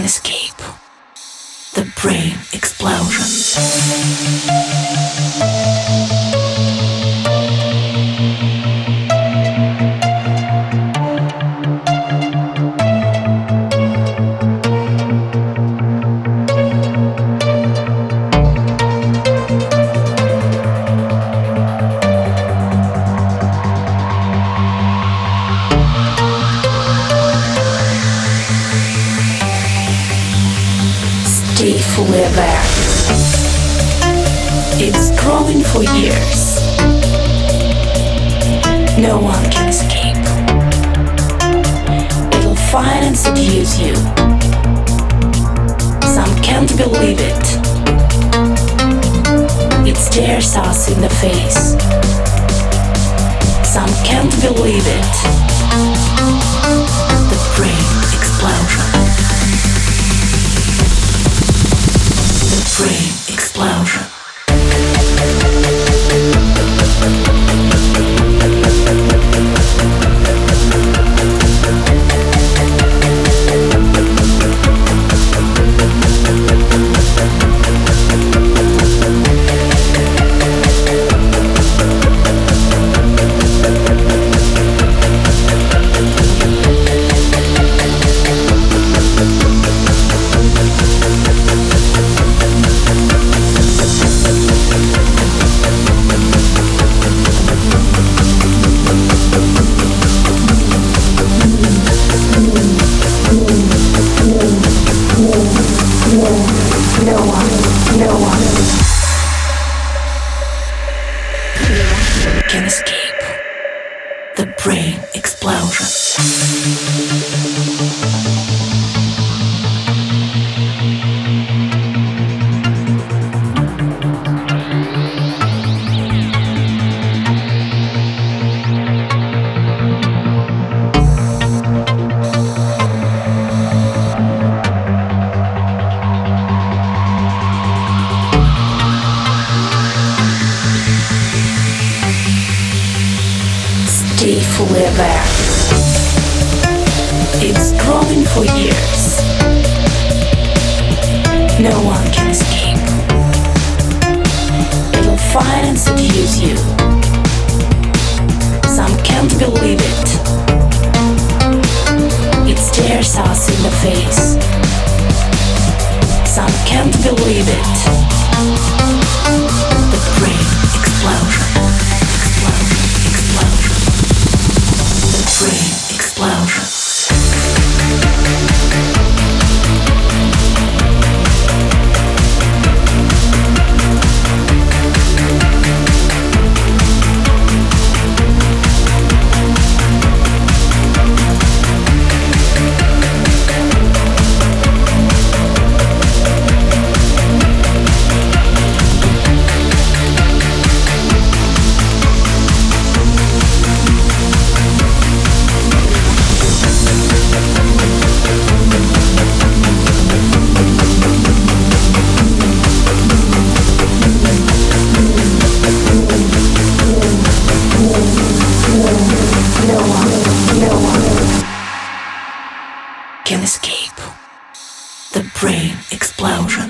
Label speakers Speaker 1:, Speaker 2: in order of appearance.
Speaker 1: can escape. The brain explosion. Stay fully aware. It's growing for years. No one can escape. It'll find and seduce you. Some can't believe it. It stares us in the face. Some can't believe it. No one, no one can escape the brain explosion. Stay fully. It's growing for years. No one can escape. It'll find and seduce you. Some can't believe it. It stares us in the face. Brain explosion.